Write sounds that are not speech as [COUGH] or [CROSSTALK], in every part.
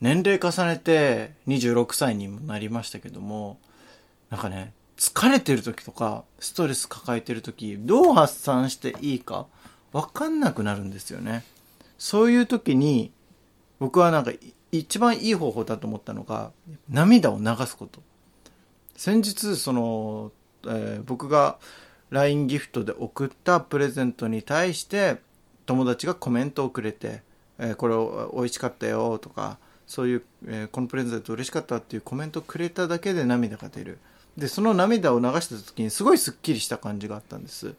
年齢重ねて26歳にもなりましたけども、なんかね、疲れてる時とか、ストレス抱えてる時、どう発散していいか、わかんなくなるんですよね。そういう時に、僕はなんか一番いい方法だと思ったのが、涙を流すこと。先日、その、えー僕が LINE ギフトで送ったプレゼントに対して、友達がコメントをくれて、えーこれお美味しかったよとか、そういう、えーこのプレゼント嬉しかったっていうコメントくれただけで涙が出る。で、その涙を流した時にすごいスッキリした感じがあったんです。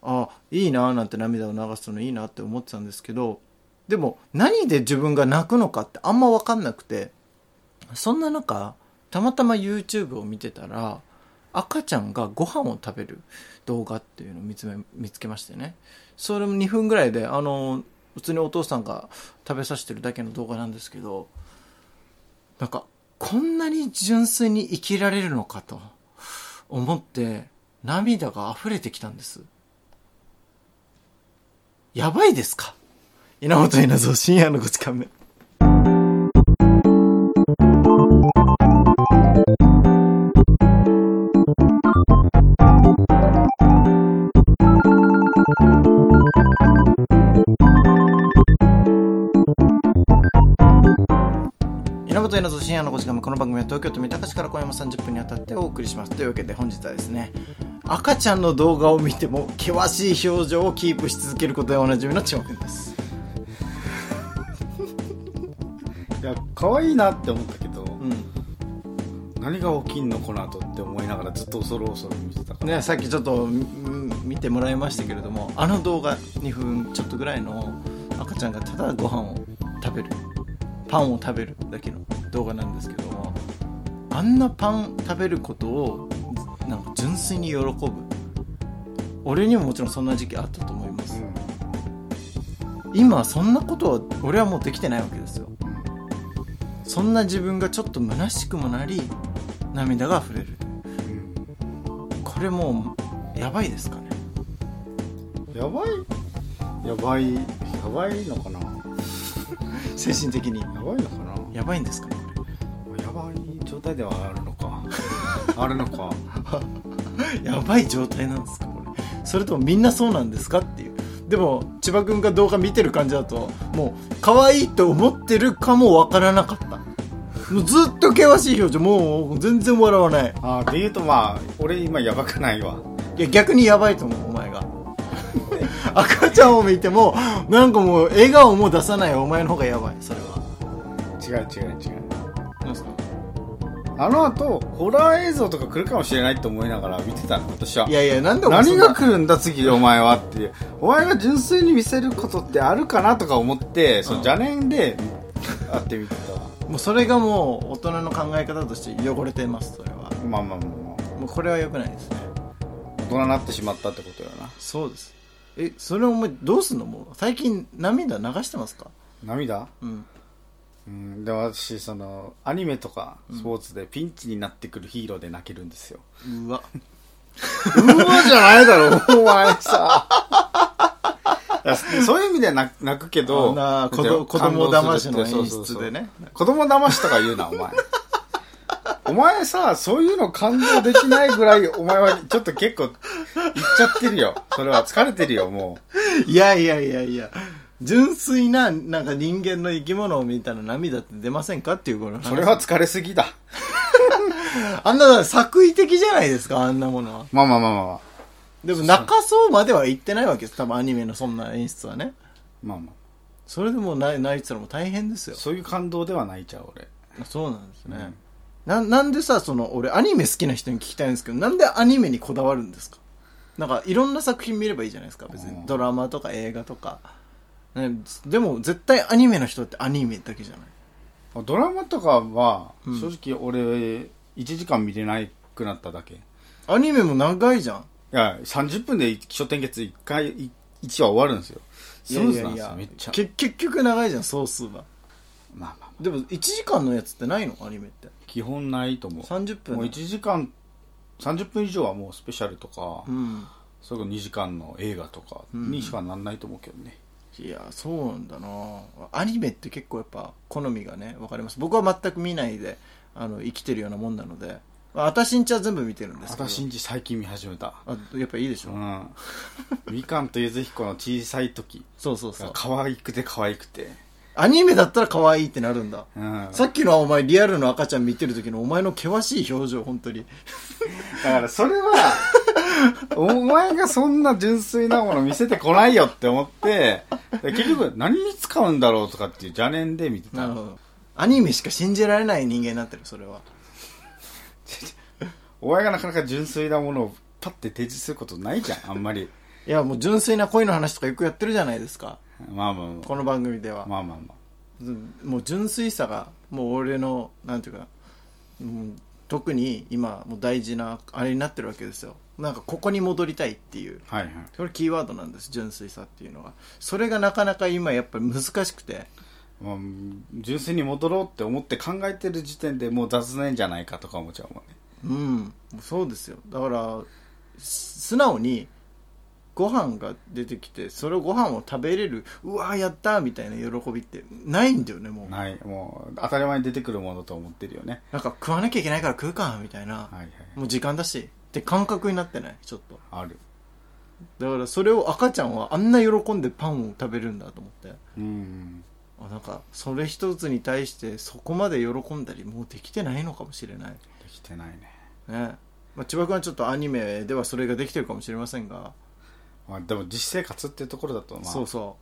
あ、いいなぁなんて涙を流すのいいなって思ってたんですけど、でも何で自分が泣くのかってあんま分かんなくて、そんな中、たまたま YouTube を見てたら、赤ちゃんがご飯を食べる動画っていうのを見つめ見つけましてね。それも2分ぐらいで、あの、普通にお父さんが食べさせてるだけの動画なんですけど、なんか、こんなに純粋に生きられるのかと思って、涙が溢れてきたんです。やばいですか？稲本稲造深夜の5時間目。稲本稲造深夜の5時間目この番組は東京都三鷹市から今夜も30分にあたってお送りします。というわけで本日はですね赤ちゃんの動画を見ても険しい表情をキープし続けることでおなじみの千葉くんです。[LAUGHS] いや可愛いなって思ったけど、うん。何が起きんのこの後って思いながらずっと恐る恐る見てたね、さっきちょっとうん見てもらいましたけれどもあの動画2分ちょっとぐらいの赤ちゃんがただご飯を食べるパンを食べるだけの動画なんですけどもあんなパン食べることをなんか純粋に喜ぶ。俺にももちろんそんな時期あったと思います。今そんなことは俺はもうできてないわけですよ。そんな自分がちょっと虚しくもなり涙が溢れる。これもうやばいですかね。やばい？やばいやばいのかな？[LAUGHS] 精神的に。やばいのかな？やばいんですか？ねやばい状態ではあるのか。[LAUGHS] あるのか。[LAUGHS] やばい状態なんですか？これ。それともみんなそうなんですか？っていう。でも千葉君が動画見てる感じだともう可愛いと思ってるかもわからなかった。もうずっと険しい表情。もう全然笑わない。あーで言うとまあ俺今やばくないわ。いや逆にやばいと思うお前が。[LAUGHS] 赤ちゃんを見てもなんかもう笑顔も出さないお前の方がやばいそれ。は違う違う違う。すか？あの後ホラー映像とか来るかもしれないと思いながら見てたの私は。いやいやなんでお前そ何んなが来るんだ次お前はっていう。お前が純粋に見せることってあるかなとか思ってその邪念で会ってみてたわ。もうそれがもう大人の考え方として汚れてますそれは。まあまあまあまあ。もうこれは良くないですね。大人になってしまったってことよな。そうです。えそれお前どうすんの？もう最近涙流してますか？涙？うんうんで私そのアニメとかスポーツでピンチになってくるヒーローで泣けるんですよ、うわ。うわじゃないだろお前さ。そういう意味では泣泣くけど子供騙しの演出でね。子供騙しとか言うなお前。お前さそういうの感動できないぐらいお前はちょっと結構いっちゃってるよ。それは疲れてるよもいやいやいやいや純粋ななんか人間の生き物を見たら涙って出ませんかっていうこのそれは疲れすぎだ。[LAUGHS] あんな作為的じゃないですかあんなものは。まあまあまあまあまあ。でも泣かそうまでは言ってないわけです。多分アニメのそんな演出はね。まあまあ。それでも泣泣いてたらもう大変ですよ。そういう感動では泣いちゃう俺。そうなんですね、うん。ななんでさその俺アニメ好きな人に聞きたいんですけどなんでアニメにこだわるんですか？なんかいろんな作品見ればいいじゃないですか。別にうん。ドラマとか映画とか、ね、でも絶対アニメの人ってアニメだけじゃない。ドラマとかはうん。正直俺1時間見れなくなっただけ。いアニメも長いじゃん。や30分で気象点結1回1話終わるんですよ。スムーズなんですよめっちゃ。け結局長いじゃん総数は。まあまあまあ。でも1時間のやつってないの？アニメって。基本ないと思う。30分もう1時間30分以上はもうスペシャルとか、うん。それこそ2時間の映画とかうんにしかなんないと思うけどね、いやそうなんだな。アニメって結構やっぱ好みがね分かります。僕は全く見ないであの生きてるようなもんなので。まあ私んちは全部見てるんですけど。私んち最近見始めた。あやっぱいいでしょ、うん。みかんとゆず彦の小さい時そうそうそう。が可愛くて可愛くて。アニメだったら可愛いってなるんだ。うん。さっきのはお前リアルの赤ちゃん見てる時のお前の険しい表情本当に。だからそれは [LAUGHS] お前がそんな純粋なもの見せてこないよって思ってで結局何に使うんだろうとかっていう邪念で見てた。アニメしか信じられない人間になってるそれは。[LAUGHS] お前がなかなか純粋なものをパッて提示することないじゃんあんまり。いやもう純粋な恋の話とかよくやってるじゃないですか。まあまあまこの番組では。あ、まあまあまあ。うんもう純粋さがもう俺のなんていうか、うん、特に今もう大事なあれになってるわけですよなんかここに戻りたいっていう。はいはい。これキーワードなんです純粋さっていうのがそれがなかなか今やっぱり難しくて。まあ、純粋に戻ろうって思って考えてる時点でもう雑念じゃないかとか思っちゃうもんね。うんそうですよ。だからす素直にご飯が出てきてそれをご飯を食べれるうわーやったーみたいな喜びってないんだよねもう。ない。もう当たり前に出てくるものと思ってるよね。なんか食わなきゃいけないから食うかみたいな。はいはい。もう時間だしって感覚になってない？ちょっと。ある。だからそれを赤ちゃんはあんな喜んでパンを食べるんだと思って。うんあなんかそれ一つに対してそこまで喜んだりもうできてないのかもしれない。できてないね。ね。まあ、千葉君はちょっとアニメではそれができてるかもしれませんが、まあ、でも実生活っていうところだとまあ。そうそ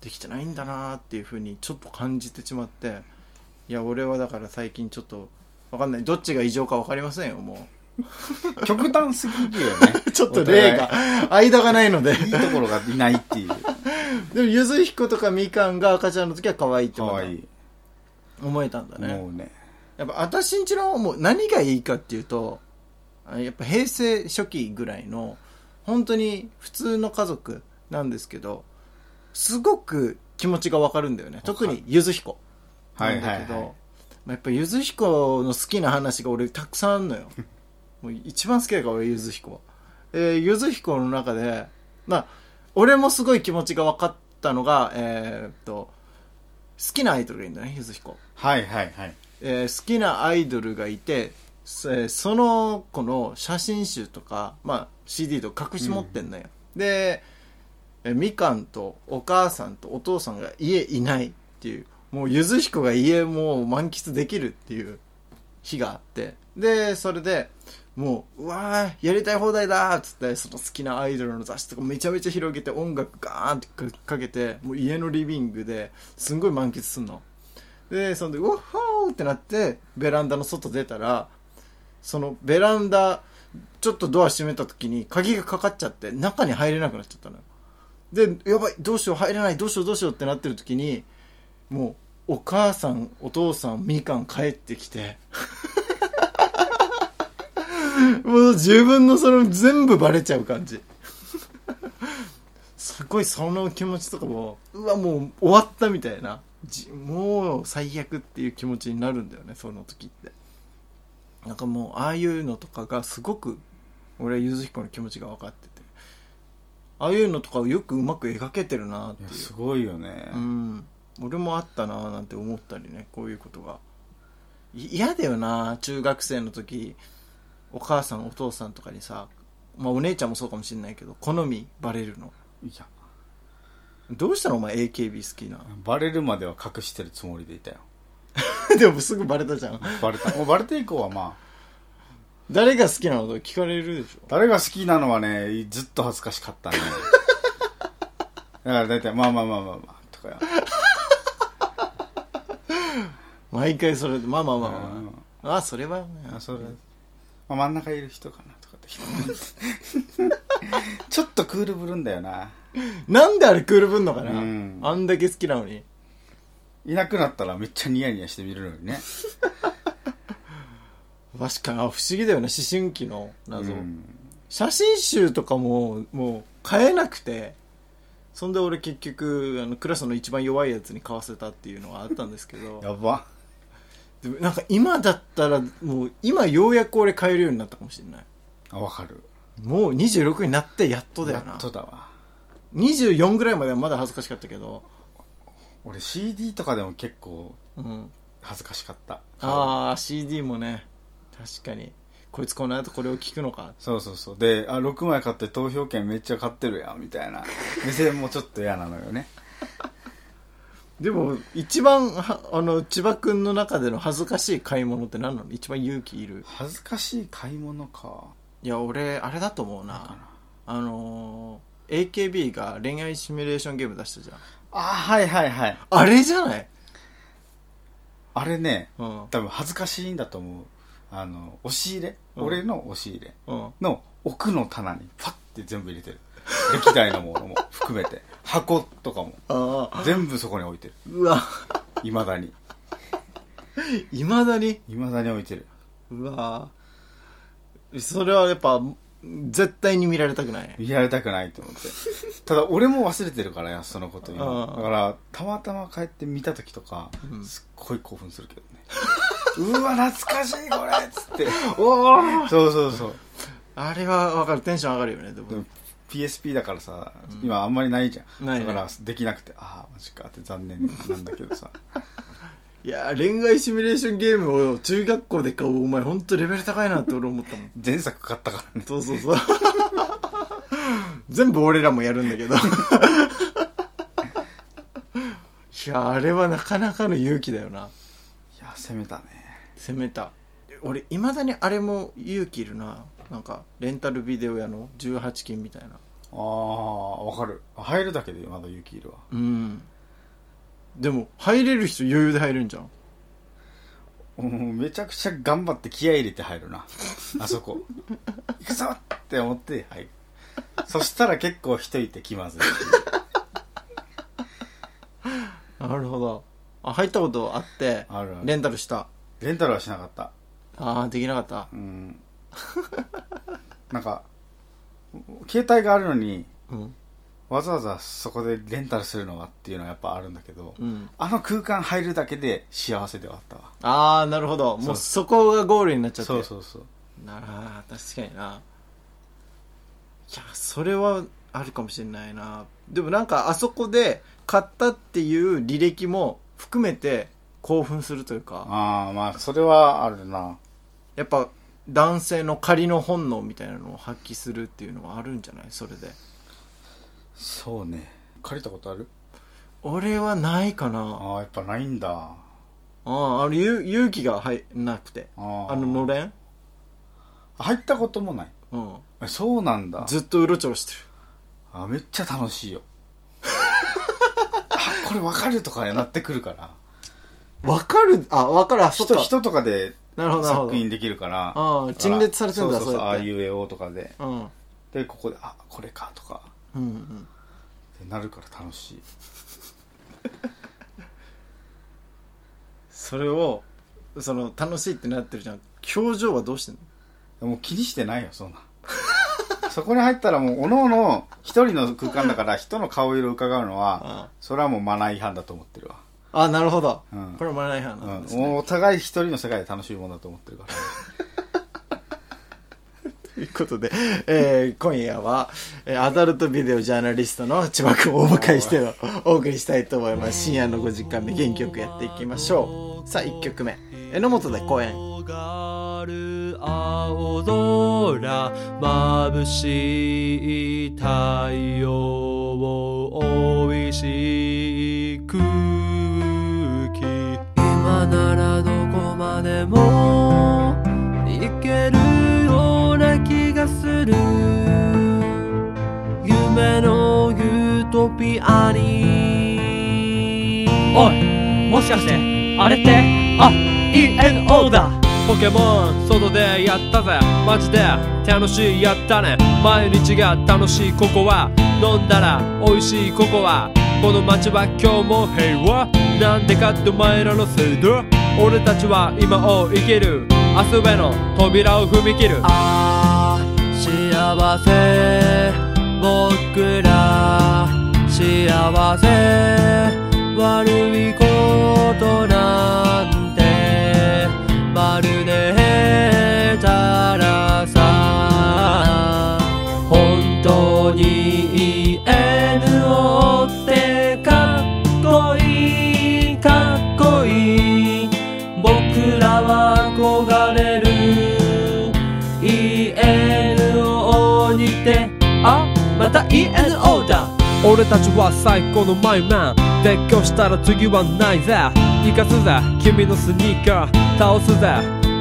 う。できてないんだなーっていうふうにちょっと感じてしまって。いや俺はだから最近ちょっとわかんない。どっちが異常かわかりませんよも [LAUGHS] 極端すぎるよね。う [LAUGHS] ちょっと例が間がないので。いいところがいないっていう。[LAUGHS] でもゆずひことかみかんが赤ちゃんの時は可愛いってい。思えたんだね。もうね。やっぱ私んちのもう何がいいかっていうとあやっぱ平成初期ぐらいの本当に普通の家族なんですけどすごく気持ちがわかるんだよね。特にゆずひこ。なんだけど、はい。はいはいまあやっぱゆずひこの好きな話が俺たくさんあるのよもう一番好きだから俺ゆずひこは。えーゆずひこの中でまあ俺もすごい気持ちが分かったのがえーっと好きなアイドルがいるんだねゆずひこ。はいはいはい。えー好きなアイドルがいて、そえーその子の写真集とか、まあ、CD とか隠し持ってんのよ、で、えーみかんとお母さんとお父さんが家いないっていうもうゆず彦が家もう満喫できるっていう日があってでそれでもううわーやりたい放題だっつってその好きなアイドルの雑誌とかめちゃめちゃ広げて音楽ガーンってかけてもう家のリビングですんごい満喫すんの。でそんでうわっほーってなってベランダの外出たらそのベランダちょっとドア閉めた時に鍵がかかっちゃって中に入れなくなっちゃったのよ。でやばいどうしよう入れないどうしようどうしようってなってる時にもうお母さんお父さんみかん帰ってきて。[LAUGHS] もう自分のその全部バレちゃう感じ。[LAUGHS] すごいその気持ちとかもうわもう終わったみたいな。じもう最悪っていう気持ちになるんだよねその時って。なんかもうああいうのとかがすごく俺はゆず彦の気持ちが分かってて。ああいうのとかをよくうまく描けてるなっていう。すごいよね、うん俺もあったななんて思ったりねこういうことが。い嫌だよな中学生の時。お母さんお父さんとかにさまあお姉ちゃんもそうかもしれないけど好みバレるの。いや。どうしたのお前 AKB 好きなバレるまでは隠してるつもりでいたよ。[LAUGHS] でもすぐバレたじゃん。バレた。もうバレて以降はまあ。誰が好きなの？と聞かれるでしょ。誰が好きなのはねずっと恥ずかしかったね。[LAUGHS] だから大体まあまあまあまあまあとか毎回それでまあまあまあまうん。ああそれはね。あそれ、まあ、真ん中いる人かなとかって [LAUGHS] ちょっとクールぶるんだよな。なんであれクールぶんのかな、うん。あんだけ好きなのに。いなくなったらめっちゃニヤニヤして見るのにね。確かにあ不思議だよね思春期の謎、うん。写真集とかももう買えなくて。そんで俺結局あのクラスの一番弱いやつに買わせたっていうのはあったんですけど。やばでもなんか今だったらもう今ようやく俺買えるようになったかもしれない。あわかる。もう26になってやっとだよな。やっとだわ。24ぐらいまではまだ恥ずかしかったけど、俺 CD とかでも結構うん。恥ずかしかった。ああ、CD もね、確かに。こいつこの後これを聞くのか。そうそうそう。であ6枚買って投票権めっちゃ買ってるやんみたいな。目線もちょっと嫌なのよねでも、一番、はあの、千葉くんの中での恥ずかしい買い物って何なの？一番勇気いる。恥ずかしい買い物かいや、俺、あれだと思うな。あのー、AKB が恋愛シミュレーションゲーム出したじゃん。あはいはいはいあれじゃない？あれねうん。多分恥ずかしいんだと思うあの押し入れ、うん俺の押し入れうん。の奥の棚にパッて全部入れてる歴代のものも含めて。箱とかも。全部そこに置いてる。うわ。いまだに。いまだに？いまだに置いてる。うわ。それはやっぱ、絶対に見られたくない。見られたくないと思って。ただ俺も忘れてるからやそのこと今。うん。だからたまたま帰って見た時とか、うん。すっごい興奮するけどね。うわ懐かしいこれっつって。おーそうそうそう。あれはわかる。テンション上がるよね、でも。PSP だからさ、今あんまりないじゃんないねだからできなくてああマジかって残念なんだけどさ [LAUGHS] いや、恋愛シミュレーションゲームを中学校で買うお前ほんとレベル高いなって俺思ったもん。前作買ったからねそうそうそう。全部俺らもやるんだけど。いや、あれはなかなかの勇気だよな。いや攻めたね攻めた。俺、未だにあれも勇気いるな。なんか、レンタルビデオ屋の18金みたいな。ああわかる入るだけでまだ勇気いるわうん。でも、入れる人余裕で入るんじゃん。もうめちゃくちゃ頑張って気合い入れて入るなあそこ [LAUGHS] 行くぞって思って入るそしたら結構人いて気まずいなるほど。あ、入ったことあって、あるあるレンタルした。レンタルはしなかったああ、できなかった。うん [LAUGHS] なんか携帯があるのにうん。わざわざそこでレンタルするのはっていうのはやっぱあるんだけど、うん。あの空間入るだけで幸せではあったわああ、なるほど。もうそこがゴールになっちゃって。そうそうそうなら、確かにな。いや、それはあるかもしれないな。でもなんか、あそこで買ったっていう履歴も含めて興奮するというか、ああまあそれはあるなやっぱ男性の仮の本能みたいなのを発揮するっていうのはあるんじゃない？それで。そうね借りたことある？俺はないかな。ああやっぱないんだああ、あの、ゆ勇気がはいなくて。ああの、のれん？入ったこともないうん。えそうなんだずっとうろちょろしてる。あめっちゃ楽しいよ [LAUGHS] あこれわかるとかになってくるからわかる？あ、わかる。あ、そっか。人人とかでなるほど、なるほど。作。品できるから。ああ陳列されてんだそうそうそうああいう絵をとかで。うん。でここであこれかとか。うんうん。ってなるから楽しい。それを、その、楽しいってなってるじゃん。表情はどうしてんの？もう気にしてないよそんな。[LAUGHS] そこに入ったらもうおのおの一人の空間だから [LAUGHS] 人の顔色を伺うのはあ。それはもうマナー違反だと思ってるわあ、なるほど。うんこれはマナー違反うなんですね。うお互い一人の世界で楽しいものだと思ってるから [LAUGHS] ということで、えー今夜は、えーアダルトビデオジャーナリストの千葉君をお迎えしてお送りしたいと思います。深夜の5時間目、元気よくやっていきましょう。さあ、1曲目。榎本で公演。がる青空眩しい太陽を美味しいでも行けるような気がする。夢のユートピアに。おいもしかしてあれってあ ENO だ。ポケモン外でやったぜ。マジで楽しいやったね。毎日が楽しい。ここは飲んだら美味しいここはこの街は今日も平和。なんでかってお前らのせいだ俺たちは今を生きる。明日への扉を踏み切る。ああ幸せ僕ら幸せ悪いことな俺たちは最高のマイマン。絶叫したら次はないぜ。生かすぜ。君のスニーカー。倒すぜ。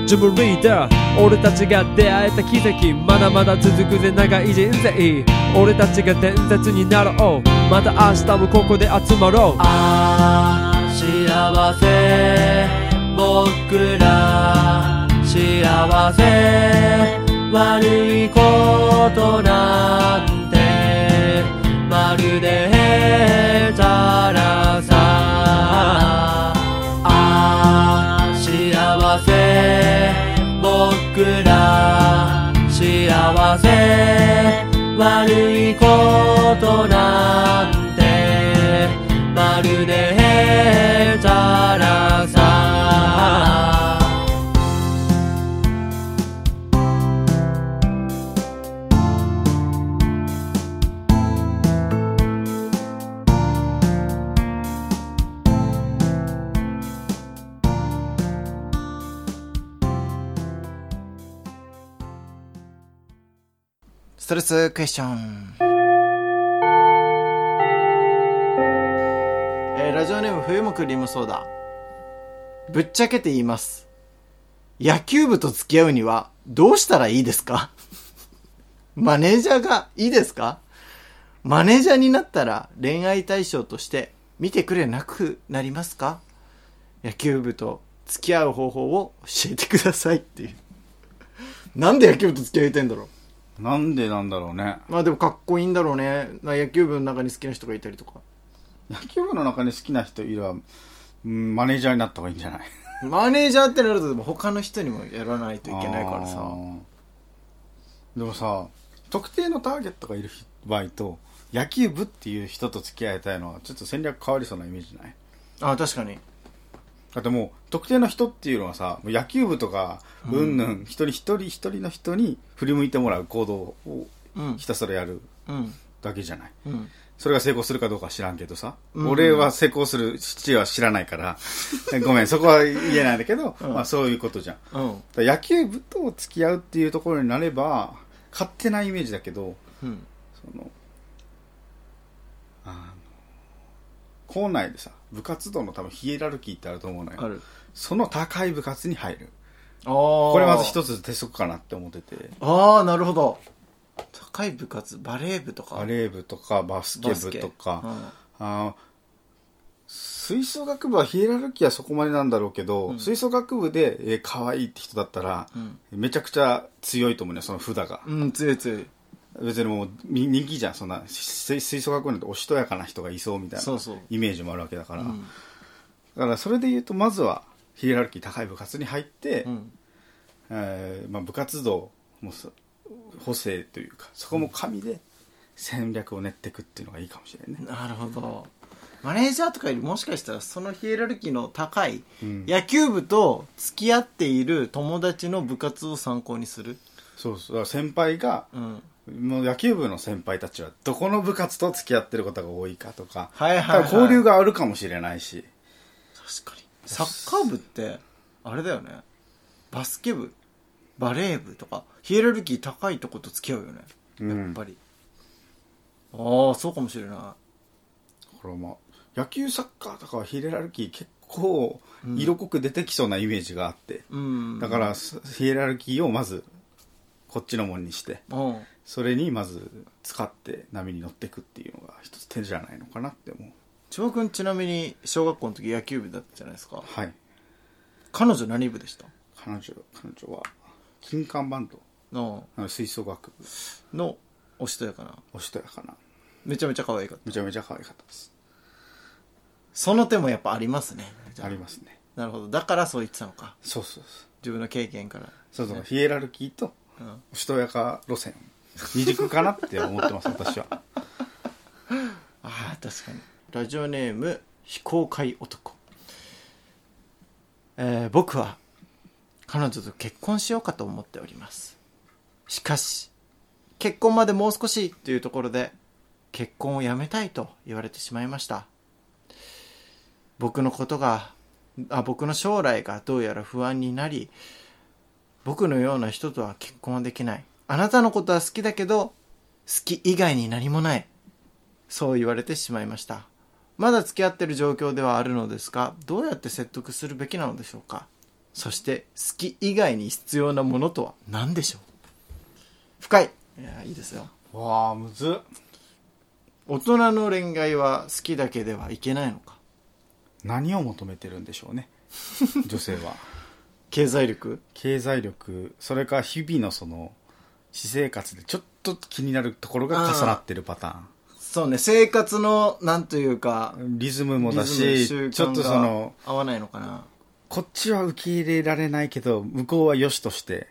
ジムリーダー。俺たちが出会えた奇跡。まだまだ続くぜ。長い人生。俺たちが伝説になろう。また明日もここで集まろう。ああ幸せ。僕ら幸せ。悪いことなんてまるでへたらさああ幸せ。僕ら幸せ。悪いことなんてまるで。スクエスチョン。えーラジオネーム冬もクリームソーダ。ぶっちゃけて言います。野球部と付き合うにはどうしたらいいですか？[LAUGHS] マネージャーがいいですか？マネージャーになったら恋愛対象として見てくれなくなりますか？野球部と付き合う方法を教えてくださいっていう。なんで野球部と付き合いたいんだろう？なんでなんだろうね。まあでもかっこいいんだろうね。な野球部の中に好きな人がいたりとか。野球部の中に好きな人いれば、うんマネージャーになった方がいいんじゃない？マネージャーってなるとでも他の人にもやらないといけないからさ。でもさ、特定のターゲットがいる場合と、野球部っていう人と付き合いたいのは、ちょっと戦略変わりそうなイメージない？あ、確かに。だってもう、特定の人っていうのはさ、野球部とか、うんぬん、一人一人一人の人に振り向いてもらう行動をうん。ひたすらやるうん。だけじゃない。うん。それが成功するかどうかは知らんけどさ。うん俺は成功する父は知らないから、[LAUGHS] ごめん、そこは言えないんだけど、うんまあそういうことじゃん。野球部と付き合うっていうところになれば、勝手なイメージだけど、うん。その、あの、校内でさ、部活動の多分ヒエラルキーってあると思うのよ。ある。その高い部活に入る。ああ。これまずつ。一つ鉄則かなって思ってて。ああ、なるほど。高い部活、バレー部とか？バレー部とかバスケ部とか、うんあー吹奏楽部はヒエラルキーはそこまでなんだろうけど、うん吹奏楽部で、えー可愛いって人だったら、うん。めちゃくちゃ強いと思うね、その札が。うん、強い強い。別にもうみ人気じゃん、そんな、吹吹奏楽部なんておしとやかな人がいそうみたいな。イメージもあるわけだから。うん。だからそれで言うと、まずはヒエラルキー高い部活に入って、うん。えーまあ、部活動もそ補正というか、そこも加味で戦略を練っていくっていうのがいいかもしれないね。なるほど。マネージャーとかよりもしかしたらそのヒエラルキーの高いうん野球部と付き合っている友達の部活を参考にする？そうそう。先輩が、うん。もう野球部の先輩たちはどこの部活と付き合ってることが多いかとか、はいはい、はい。交流があるかもしれないし、確かに。サッカー部って、あれだよね。バスケ部、バレー部とか、ヒエラルキー高いとこと付き合うよね。うんやっぱり。ああ、そうかもしれなこれまあ野球サッカーとかはヒエラルキー結構色濃く出てきそうなイメージがあって、い。うん。だからすヒエラルキーをまずこっちのもんにしてうん。それにまず使って波に乗っていくっていうのが一つ手じゃないのかなって思う千葉君ちなみに小学校の時野球部だったじゃないですか。はい彼女何部でした？彼女彼女は金管バンドの、吹奏楽部の、おしとやかな。おしとやかなめちゃめちゃ可愛かった。めちゃめちゃ可愛かったですその手もやっぱありますね。ありますねなるほど。だからそう言ってたのか。そうそうそう自分の経験から。そうそう、ヒエラルキーとうん。おしとやか路線二軸かなって思ってます私は [LAUGHS] ああ、確かに。ラジオネーム、非公開男。えー僕は、彼女と結婚しようかと思っております。しかし、結婚までもう少しというところで、結婚をやめたいと言われてしまいました。僕のことが、あ、僕の将来がどうやら不安になり、僕のような人とは結婚はできない。あなたのことは好きだけど、き以外に何もない。そう言われてしまいました。まだ付き合ってる状況ではあるのですが、どうやって説得するべきなのでしょうかそして、好き以外に必要なものとは何でしょう深い。いや、いいですよ。わあむずっ大人の恋愛は好きだけではいけないのか何を求めてるんでしょうね [LAUGHS] 女性は経済力？経済力それから日々のその私生活でちょっと気になるところが重なってるパターンそうね、生活の、なんというか、リズムもだしちょっとそがの合わないのかな。こっちは受け入れられないけど向こうは良しとして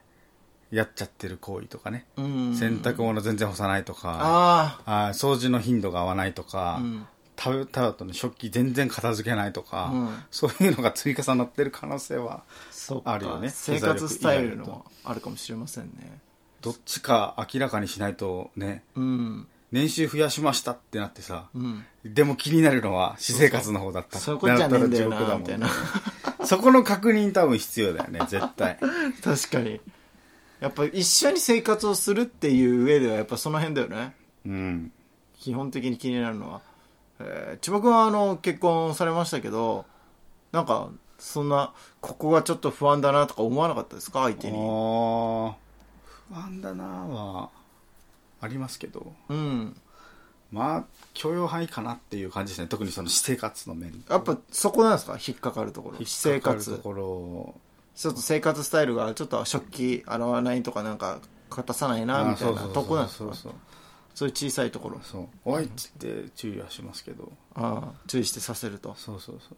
やっちゃってる行為とかね、うん。洗濯物全然干さないとかあ掃除の頻度が合わないとか、あ。うん。食べた後の食器全然片付けないとか、うんそういうのが積み重なってる可能性はあるよね生活スタイルのあるかもしれませんね。どっちか明らかにしないとねうん。年収増やしましたってなってさ、うん。でも気になるのは私生活の方だったそういうことじゃねえんだよなみたいなそこの確認多分必要だよね絶対 [LAUGHS] 確かに。やっぱ一緒に生活をするっていう上ではやっぱその辺だよね。うん基本的に気になるのは。えー、千葉君はあの、結婚されましたけど、なんか、そんな、ここがちょっと不安だなとか思わなかったですか？相手に。あー不安だなはありますけどうん。まあ許容範囲かなっていう感じですね。特にその私生活の面。やっぱそこなんですか？引っかかるところ。私生活。ところ。ちょっと生活スタイルがちょっと食器洗わないとかなんか、片さないな、みたいなとこなんですか？そうそう。そういう小さいところ。そう。おいっつって注意はしますけど。ああ、注意してさせると。そうそうそう。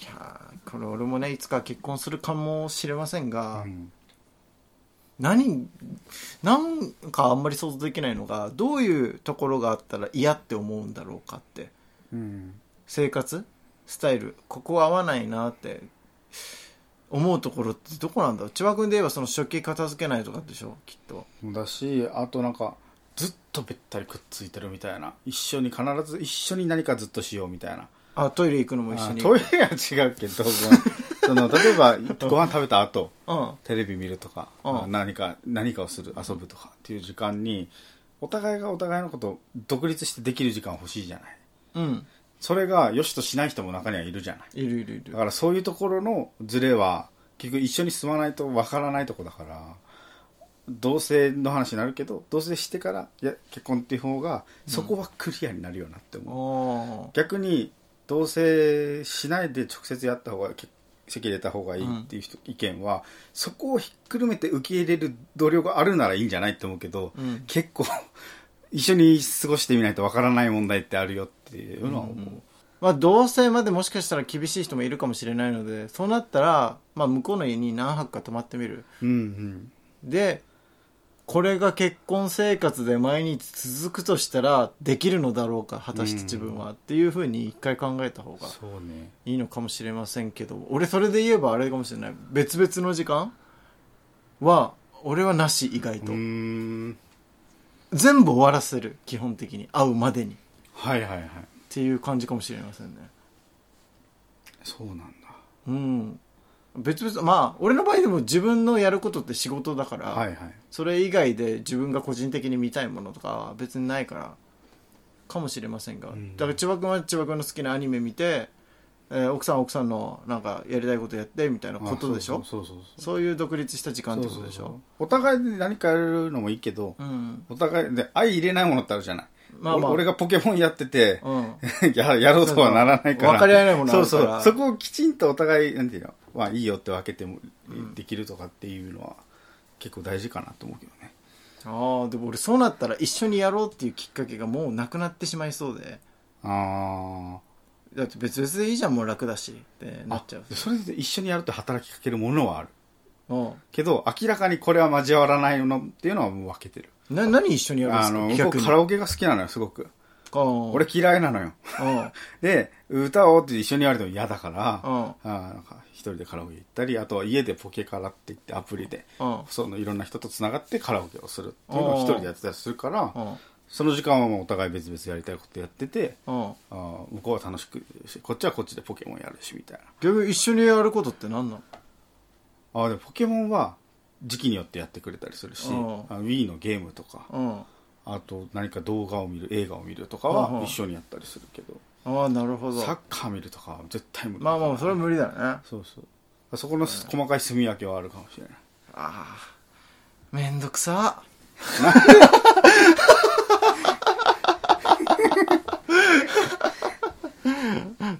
いやーこれ俺もね、いつか結婚するかもしれませんが、うん何、なんかあんまり想像できないのが、どういうところがあったら嫌って思うんだろうかって。うん生活スタイルここ合わないなって思うところってどこなんだろう千葉君で言えばその食器片付けないとかでしょきっと。だしあとなんかずっとべったりくっついてるみたいな一緒に必ず一緒に何かずっとしようみたいなあ、トイレ行くのも一緒に。あトイレは違うけどその例えばご飯食べた後うん。テレビ見るとか、うん。あ何か何かをする遊ぶとかっていう時間にお互いがお互いのことを独立してできる時間欲しいじゃない。うん。それが良しとしない人も中にはいるじゃない。いるいるいる。だからそういうところのズレは結局一緒に住まないとわからないとこだから同棲の話になるけど同棲してからいや結婚っていう方がそこはクリアになるよなって思う、おー。逆に同棲しないで直接やった方がけ籍入れた方がいいっていう人、意見はそこをひっくるめて受け入れる度量があるならいいんじゃないって思うけど、うん結構一緒に過ごしてみないとわからない問題ってあるよっていうのは思う、まあ、同棲までもしかしたら厳しい人もいるかもしれないので、そうなったら、まあ、向こうの家に何泊か泊まってみる。うんうんで、これが結婚生活で毎日続くとしたら、できるのだろうか、果たして自分は。っていうふうに一回考えた方がいいのかもしれませんけど、俺それで言えばあれかもしれない。別々の時間は、俺はなし意外と。ん全部終わらせる、基本的に。会うまでに。っはいはいはいていう感じかもしれませんね。そうなんだうん。別々、まあ、俺の場合でも自分のやることって仕事だから、はいはい。それ以外で自分が個人的に見たいものとかは別にないから、かもしれませんが。ん。だから千葉君は千葉君の好きなアニメ見て、えー奥さんは奥さんのなんかやりたいことやってみたいなことでしょ？あそうそうそうそう。そういう独立した時間ってことでしょ？そうそうそうお互いで何かやるのもいいけど、うん。お互いで相入れないものってあるじゃない、まあまあ。俺俺がポケモンやってて、うん。[LAUGHS] ややろうとはならないから。分かり合えないものそうそう。そこをきちんとお互いなんていうの？まあいいよって分けてもできるとかっていうのは結構大事かなと思うけどねああ、でも俺そうなったら一緒にやろうっていうきっかけがもうなくなってしまいそうで。あだって別々でいいじゃん、もう楽だし。ってあなっちゃう。それで一緒にやると働きかけるものはあるうん。けど明らかにこれは交わらないのっていうのはもう分けてるな、何一緒にやるんですか？あの僕カラオケが好きなのよすごくうん俺嫌いなのようん。[LAUGHS] で歌おうって一緒にやるの嫌だから、うんあーなんか一人でカラオケ行ったりあとは家でポケカラって言ってアプリで、うんそのいろんな人とつながってカラオケをするっていうのを一人でやってたりするから、うん。その時間はもうお互い別々やりたいことやってて、うん。あー向こうは楽しくしこっちはこっちでポケモンやるしみたい逆に一緒にやることって何なのなあーでもポケモンは時期によってやってくれたりするし、Wii のゲームとかうん。あと何か動画を見る映画を見るとかは一緒にやったりするけど。ああなるほど。サッカー見るとかは絶対無理まあまあそれは無理だよね。あそうそう。そこの細かい住み分けはあるかもしれない。あめんどくさ。[LAUGHS]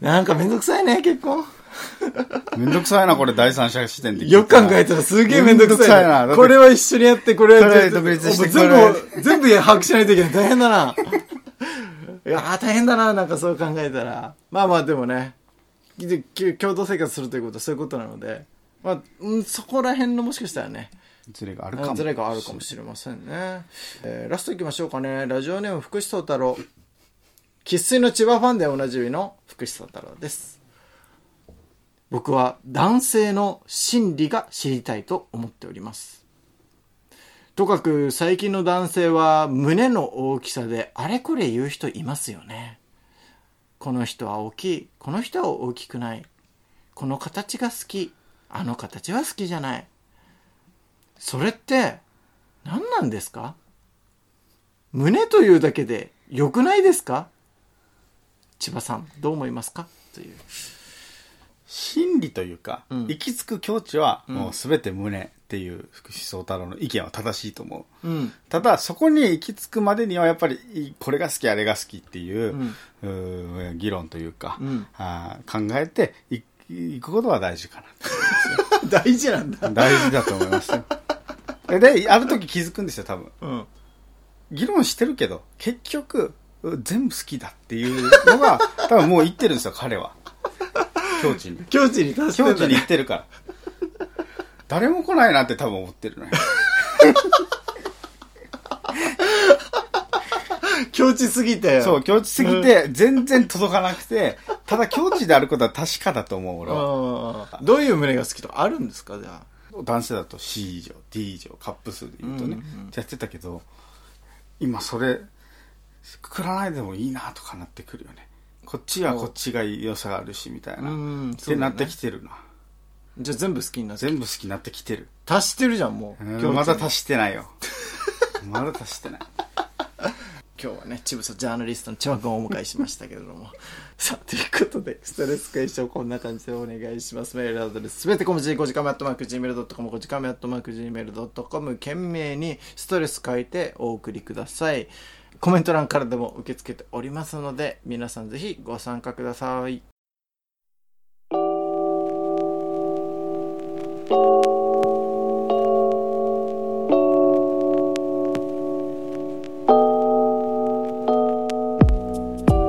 なんかめんどくさいね結婚 [LAUGHS] めんどくさいなこれ第三者視点でよく考えたらすげえめんどくさい,、な。これは一緒にやってこれは全部全部把握しないといけない。大変だな。[LAUGHS] いやー大変だななんかそう考えたら。まあまあでもね。共同生活するということはそういうことなので。まあ、うん、そこら辺のもしかしたらね。ズレがあるかも。ズレがあるかもしれませんね、えーラストいきましょうかね。ラジオネーム福士蒼太郎。生粋の千葉ファンでおなじみの福士蒼太郎です僕は男性の心理が知りたいと思っております。とかく最近の男性は胸の大きさであれこれ言う人いますよね。この人は大きいこの人は大きくない。この形が好きあの形は好きじゃない。それって何なんですか？胸というだけで良くないですか？千葉さんどう思いますか？という。心理というか、うん。行き着く境地はもう全て胸っていう福士蒼太郎の意見は正しいと思う。うん。ただそこに行き着くまでにはやっぱりいこれが好きあれが好きっていう,、うー議論というか、うん。あー考えてい行くことは大事かな [LAUGHS] 大事なんだ。大事だと思いますよ。でである時気づくんですよ多分。うん。議論してるけど結局う全部好きだっていうのが多分もう言ってるんですよ彼は境地に。境地に達して境地に行ってるから。誰も来ないなって多分思ってるのよ。[LAUGHS] 境地すぎて。そう境地すぎて全然届かなくてただ境地であることは確かだと思う俺は。うん。どういう胸が好きとかあるんですか？じゃあ。男性だと C 以上 D 以上カップ数で言うとね、うんうんやってたけど今それくくらないでもいいなとかなってくるよねこっちはこっちが良さがあるしみたいな、うん。ってなってきてるな。じゃあ全部好きになって全部好きになってきてる、足してるじゃんもう。うん境地に。まだ足してないよ。まだ足してない。[LAUGHS] 今日はね、ちぶさジャーナリストの千葉君をお迎えしましたけれども。[LAUGHS] さあ、ということで、ストレス解消こんな感じでお願いします。メールアドレス、すべて小文字で5時間目アットマーク Gmail.com、5時間目アットマーク Gmail.com、懸命にストレス書いてお送りください。コメント欄からでも受け付けておりますので、皆さんぜひご参加ください。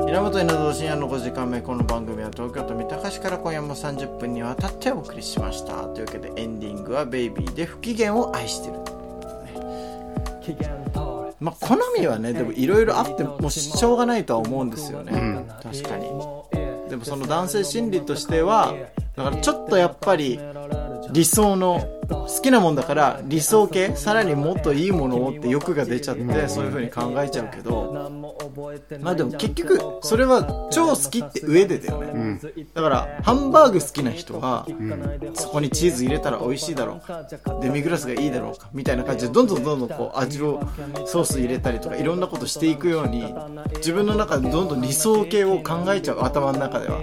源稲造深夜の5時間目この番組は東京都三鷹市から今夜も30分にわたってお送りしました。というわけでエンディングは「ベイビーで不機嫌を愛してる」まあ好みはねでもいろいろあってもうしょうがないとは思うんですよね、ん。確かに。でもその男性心理としてはだからちょっとやっぱり理想の好きなもんだから理想系さらにもっといいものをって欲が出ちゃってそういう風に考えちゃうけどまあでも結局それは超好きって上でだよね、うん。だからハンバーグ好きな人は、そこにチーズ入れたら美味しいだろうかデミグラスがいいだろうかみたいな感じでどんどんどんどんこう味をソース入れたりとかいろんなことしていくように自分の中でどんどん理想系を考えちゃう頭の中では、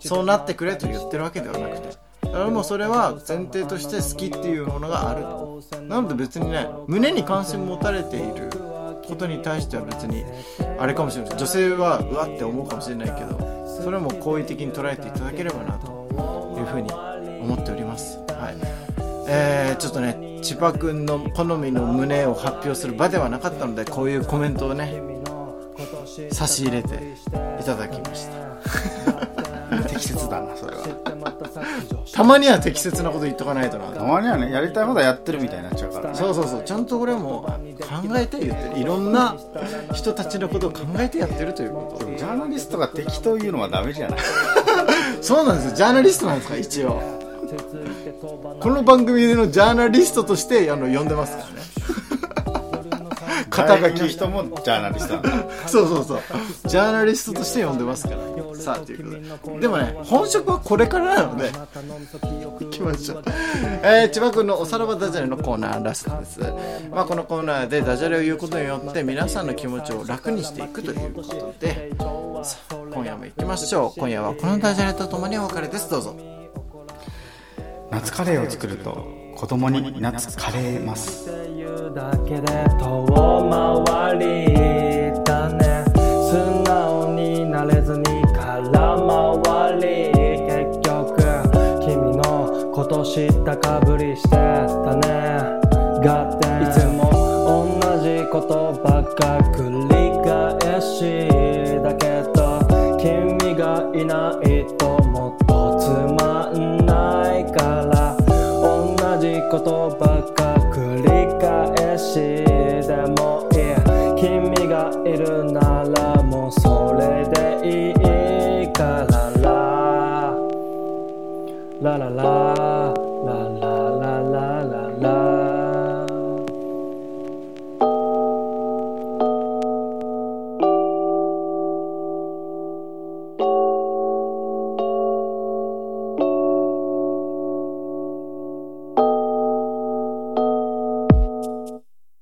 そうなってくれと言ってるわけではなくてだからもそれは前提として好きっていうものがあるなので別にね胸に関心持たれていることに対しては別にあれかもしれない。女性はうわって思うかもしれないけどそれも好意的に捉えていただければなというふうに思っております。はい。えー、ちょっとね千葉君の好みの胸を発表する場ではなかったのでこういうコメントをね差し入れていただきました。適切だなそれは。たまには適切なこと言っとかないとな。たまにはねやりたいことはやってるみたいになっちゃうからね。そうそうそう。ちゃんとこれはもう考えて言ってるいろんな人たちのことを考えてやってるということ。ジャーナリストが適当言うのはダメじゃない。[LAUGHS] そうなんですよ。ジャーナリストなんですか一応。この番組のジャーナリストとしてあの呼んでますからね。肩書きの人もジャーナリストなんだ。[LAUGHS] そうそうそう。ジャーナリストとして呼んでますからさあということで。でもね本職はこれからなので。行きましょう、えー、千葉君のおさらばダジャレのコーナーラストです、まあ、このコーナーでダジャレを言うことによって皆さんの気持ちを楽にしていくということで。さあ今夜も行きましょう。今夜はこのダジャレとともにお別れです。どうぞ。夏カレーを作ると子供に夏カレーます